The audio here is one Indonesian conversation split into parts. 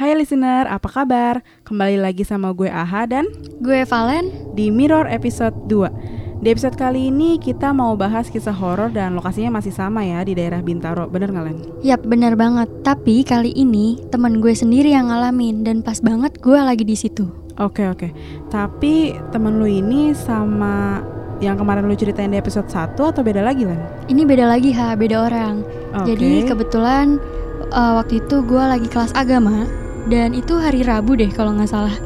Hai listener, apa kabar? Kembali lagi sama gue Aha dan Gue Valen. di Mirror episode 2 Di episode kali ini kita mau bahas kisah horor dan lokasinya masih sama ya di daerah Bintaro, bener nggak Len? Yap, bener banget. Tapi kali ini teman gue sendiri yang ngalamin dan pas banget gue lagi di situ. Oke oke, tapi temen lu ini sama yang kemarin lu ceritain di episode 1 atau beda lagi Len? Ini beda lagi ha, beda orang. Oke. Jadi kebetulan uh, waktu itu gue lagi kelas agama dan itu hari Rabu deh kalau nggak salah.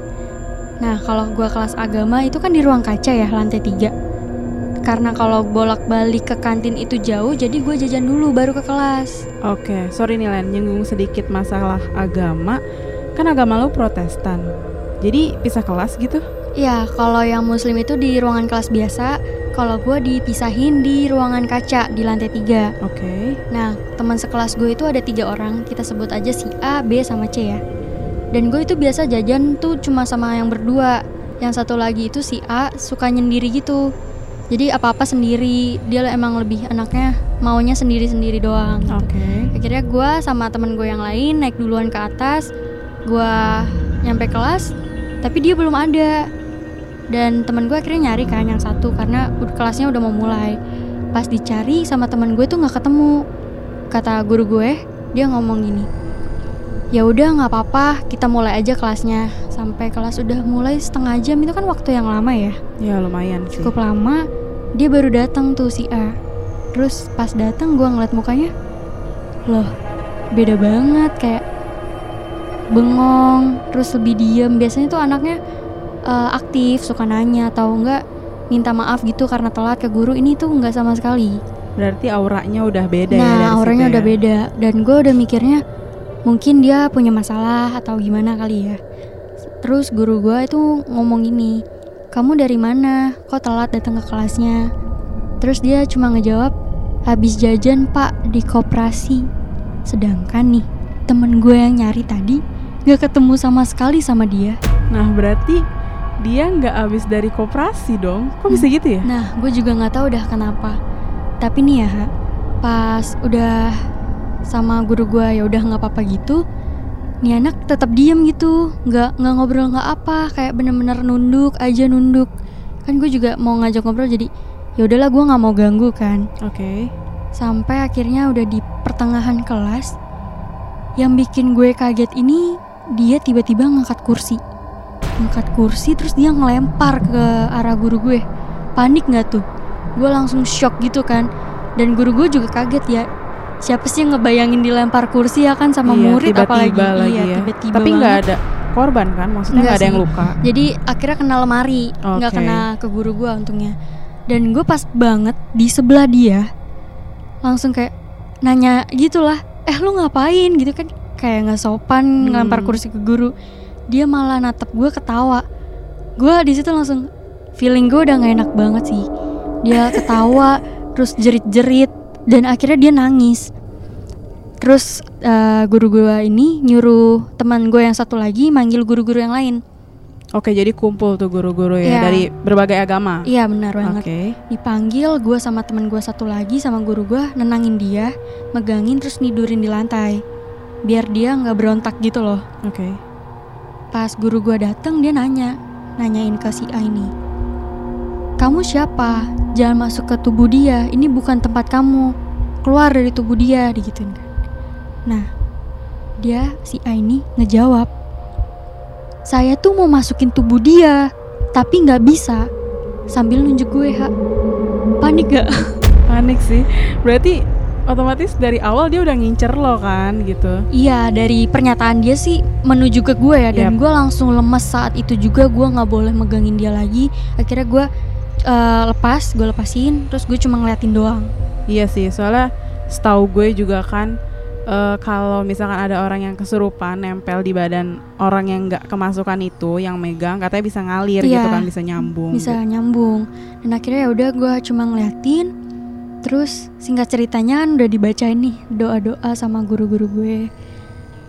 Nah kalau gue kelas agama itu kan di ruang kaca ya lantai 3 Karena kalau bolak-balik ke kantin itu jauh, jadi gue jajan dulu baru ke kelas. Oke, sorry nih Len, nyinggung sedikit masalah agama Kan agama lu protestan Jadi pisah kelas gitu? Ya, kalau yang muslim itu di ruangan kelas biasa, kalau gue dipisahin di ruangan kaca di lantai 3 Oke Nah, teman sekelas gue itu ada tiga orang, kita sebut aja si A, B, sama C ya. Dan gue itu biasa jajan tuh cuma sama yang berdua. Yang satu lagi itu si A suka nyendiri gitu. Jadi apa-apa sendiri, dia emang lebih anaknya maunya sendiri-sendiri doang. gitu. Oke Akhirnya gue sama temen gue yang lain naik duluan ke atas, gue nyampe kelas, tapi dia belum ada. Dan temen gue akhirnya nyari kan yang satu karena kelasnya udah mau mulai. Pas dicari sama temen gue tuh nggak ketemu. Kata guru gue, dia ngomong gini, ya udah nggak apa-apa, kita mulai aja kelasnya. Sampai kelas udah mulai setengah jam. Itu kan waktu yang lama ya? Ya lumayan sih. Cukup lama. Dia baru datang tuh si A. Terus pas datang gua ngeliat mukanya loh beda banget. Kayak bengong terus lebih diem. Biasanya tuh anaknya eh, aktif suka nanya atau enggak minta maaf gitu karena telat ke guru. Ini tuh nggak sama sekali. Berarti auranya udah beda ya dari nah auranya situ udah ya? beda. Dan gue udah mikirnya mungkin dia punya masalah atau gimana kali ya. Terus guru gue itu ngomong gini kamu dari mana? Kok telat datang ke kelasnya? Terus dia cuma ngejawab habis jajan pak di koperasi. Sedangkan nih temen gue yang nyari tadi gak ketemu sama sekali sama dia. Nah berarti dia nggak habis dari koperasi dong. Kok bisa gitu ya? Nah, gue juga nggak tahu dah kenapa. Tapi nih ya, pas udah sama guru gue ya udah nggak apa-apa gitu, nih anak tetap diem gitu, nggak nggak ngobrol nggak apa, kayak bener-bener nunduk aja nunduk. Kan gue juga mau ngajak ngobrol jadi ya udahlah gue nggak mau ganggu kan. Oke. Sampai akhirnya udah di pertengahan kelas, yang bikin gue kaget ini dia tiba-tiba ngangkat kursi. Ngangkat kursi terus dia ngelempar ke arah guru gue. Panik nggak tuh? Gue langsung shock gitu kan. Dan guru gue juga kaget ya siapa sih yang ngebayangin dilempar kursi ya kan sama Iya, murid apalagi? Tiba-tiba lagi iya ya. tiba-tiba Tapi nggak ada korban kan? Maksudnya Nggak ada yang luka? Jadi akhirnya kena lemari. Nggak Oke. kena ke guru gue untungnya. Dan gue pas banget di sebelah dia langsung kayak nanya gitulah eh lu ngapain? Gitu kan kayak nggak sopan Hmm. ngelempar kursi ke guru. Dia malah natap gue ketawa. Gue di situ langsung feeling gue udah nggak enak banget sih. Dia ketawa terus jerit-jerit dan akhirnya dia nangis. Terus eh, guru gue ini nyuruh teman gue yang satu lagi manggil guru-guru yang lain. Oke jadi kumpul tuh guru-guru ya Iya. dari berbagai agama? Iya benar banget. Oke. Dipanggil gue sama teman gue satu lagi sama guru gue nenangin dia, megangin terus nidurin di lantai, biar dia nggak berontak gitu loh. Oke. Pas guru gue datang dia nanya, nanyain ke si A ini, kamu siapa? Jangan masuk ke tubuh dia. Ini bukan tempat kamu. Keluar dari tubuh dia, digituin kan. Nah, dia si A ini ngejawab, saya tuh mau masukin tubuh dia, tapi nggak bisa. Sambil nunjuk gue, ha. Panik gak? Panik sih Berarti otomatis dari awal dia udah ngincer lo kan gitu Iya, dari pernyataan dia sih menuju ke gue ya, dan gue langsung lemes saat itu juga gue nggak boleh megangin dia lagi. Akhirnya gue eh, lepas, gue lepasin, terus gue cuma ngeliatin doang. Iya sih soalnya setahu gue juga kan eh, kalau misalkan ada orang yang kesurupan nempel di badan orang yang nggak kemasukan itu yang megang katanya bisa ngalir Iya. gitu kan bisa nyambung Bisa gitu. nyambung. Dan akhirnya ya udah gue cuma ngeliatin. Terus singkat ceritanya kan udah dibacain nih doa-doa sama guru-guru gue.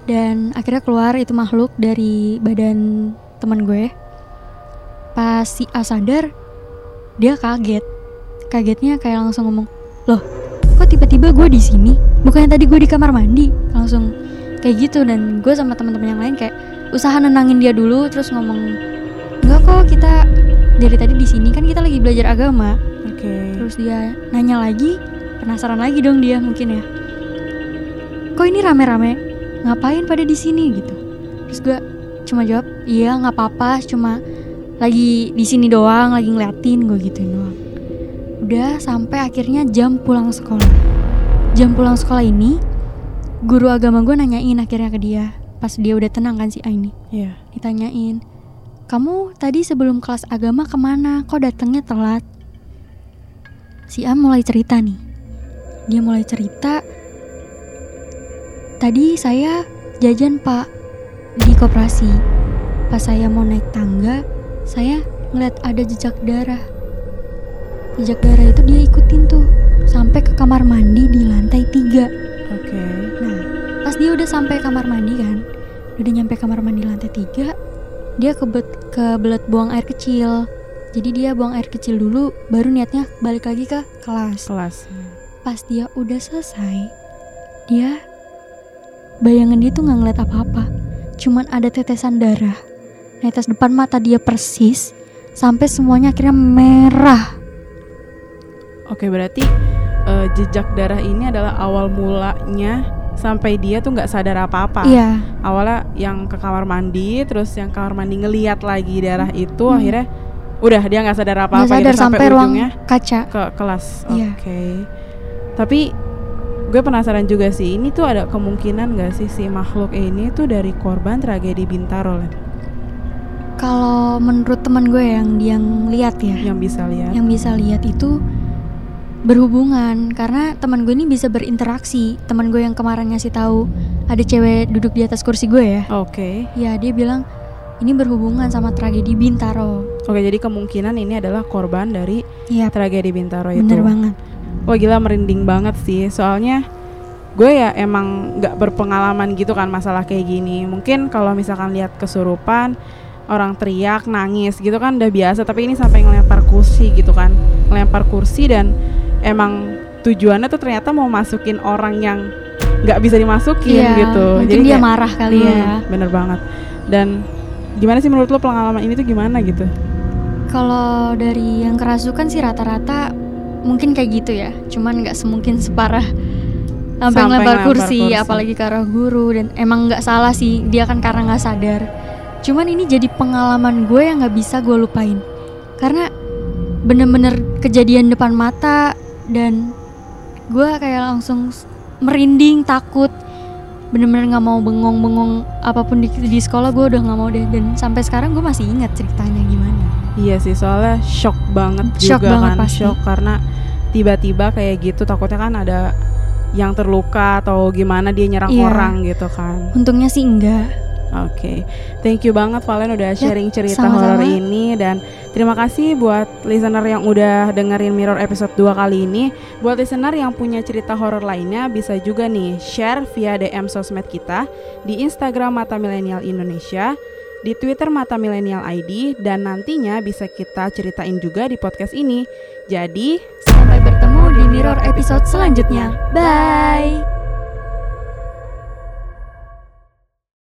Dan akhirnya keluar itu makhluk dari badan teman gue. Pas si A sadar, dia kaget. Kagetnya kayak langsung ngomong, loh, kok tiba-tiba gue di sini? Bukannya tadi gue di kamar mandi? Langsung kayak gitu dan gue sama teman-teman yang lain kayak usaha nenangin dia dulu terus ngomong enggak kok kita dari tadi di sini kan kita lagi belajar agama Oke. terus dia nanya lagi penasaran lagi dong dia mungkin ya kok ini rame-rame ngapain pada di sini gitu terus gue cuma jawab iya nggak apa-apa cuma lagi di sini doang lagi ngeliatin gue gituin doang. Udah sampai akhirnya jam pulang sekolah. Jam pulang sekolah ini guru agama gue nanyain akhirnya ke dia. Pas dia udah tenang kan si Aini? Iya. ditanyain kamu tadi sebelum kelas agama ke mana? Kok datangnya telat? Si A mulai cerita nih. Dia mulai cerita tadi saya jajan pak di koperasi. Pas saya mau naik tangga saya ngeliat ada jejak darah jejak darah itu dia ikutin tuh sampai ke kamar mandi di lantai tiga Oke. Nah, pas dia udah sampai kamar mandi kan, udah nyampe kamar mandi lantai tiga, dia kebet kebelet buang air kecil. Jadi dia buang air kecil dulu, baru niatnya balik lagi ke kelas. Kelas. Pas dia udah selesai, dia bayangan dia tuh nggak ngeliat apa-apa, cuman ada tetesan darah. Netes depan mata dia persis, sampai semuanya akhirnya merah. Oke, berarti eh, jejak darah ini adalah awal mulanya sampai dia tuh nggak sadar apa-apa. Iya, Awalnya yang ke kamar mandi, terus yang kamar mandi ngeliat lagi darah itu, Hmm. akhirnya udah dia nggak sadar apa-apa sadar gitu, sampai ruang ujungnya kaca. ke kelas. Iya. Oke. Tapi gue penasaran juga sih, ini tuh ada kemungkinan nggak sih si makhluk ini tuh dari korban tragedi Bintaro Len? Kalau menurut teman gue yang dia lihat ya, yang bisa lihat. yang bisa lihat itu berhubungan. Karena teman gue ini bisa berinteraksi. Teman gue yang kemarin ngasih tahu ada cewek duduk di atas kursi gue ya. Oke. ya dia bilang ini berhubungan sama tragedi Bintaro. Oke, jadi kemungkinan ini adalah korban dari Iya. tragedi Bintaro itu. bener banget. Wah gila merinding banget sih. Soalnya gue ya emang gak berpengalaman gitu kan masalah kayak gini. Mungkin kalau misalkan lihat kesurupan Orang teriak, nangis gitu kan udah biasa. Tapi ini sampai ngelempar kursi gitu kan. Ngelempar kursi dan emang tujuannya tuh ternyata mau masukin orang yang gak bisa dimasukin Iya, gitu. mungkin dia kayak- marah kali ya. Hmm, Bener banget. Dan gimana sih menurut lo pengalaman ini tuh gimana gitu? kalau dari yang kerasukan sih rata-rata mungkin kayak gitu ya. Cuman nggak semungkin separah sampai ngelempar kursi, kursi. apalagi ke arah guru. Dan emang nggak salah sih dia kan karena nggak sadar cuman ini jadi pengalaman gue yang nggak bisa gue lupain karena bener-bener kejadian depan mata dan gue kayak langsung merinding takut bener-bener nggak mau bengong-bengong apa pun di, di sekolah gue udah nggak mau deh dan sampai sekarang gue masih ingat ceritanya gimana Iya sih soalnya shock banget Shock juga banget kan pasti. shock karena tiba-tiba kayak gitu takutnya kan ada yang terluka atau gimana dia nyerang Iya. orang gitu kan. untungnya sih enggak Oke, thank you banget Valen udah sharing cerita Ya, sama-sama. horor ini dan terima kasih buat listener yang udah dengerin Mirror episode 2 kali ini. Buat listener yang punya cerita horor lainnya bisa juga nih share via DM sosmed kita di Instagram Mata Milenial Indonesia, di Twitter Mata Milenial ID dan nantinya bisa kita ceritain juga di podcast ini. Jadi, sampai bertemu di mirror episode selanjutnya bye